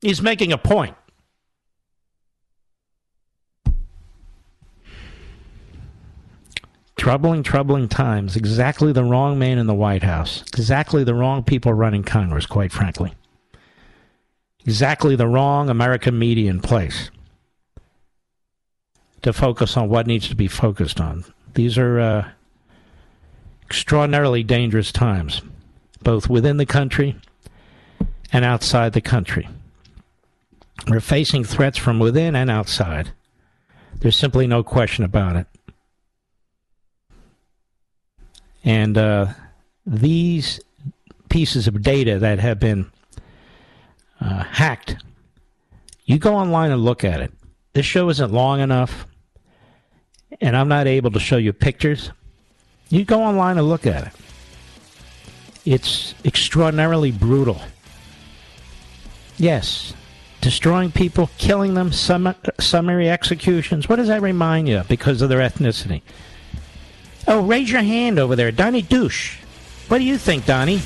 He's making a point. Troubling, troubling times. Exactly the wrong man in the White House. Exactly the wrong people running Congress, quite frankly. Exactly the wrong American media in place to focus on what needs to be focused on. These are uh, extraordinarily dangerous times, both within the country and outside the country. We're facing threats from within and outside. There's simply no question about it. And uh, these pieces of data that have been uh, hacked, you go online and look at it. This show isn't long enough, and I'm not able to show you pictures. You go online and look at it. It's extraordinarily brutal. Yes, destroying people, killing them, summary executions. What does that remind you of because of their ethnicity? Oh, raise your hand over there. Donnie Douche. What do you think, Donnie?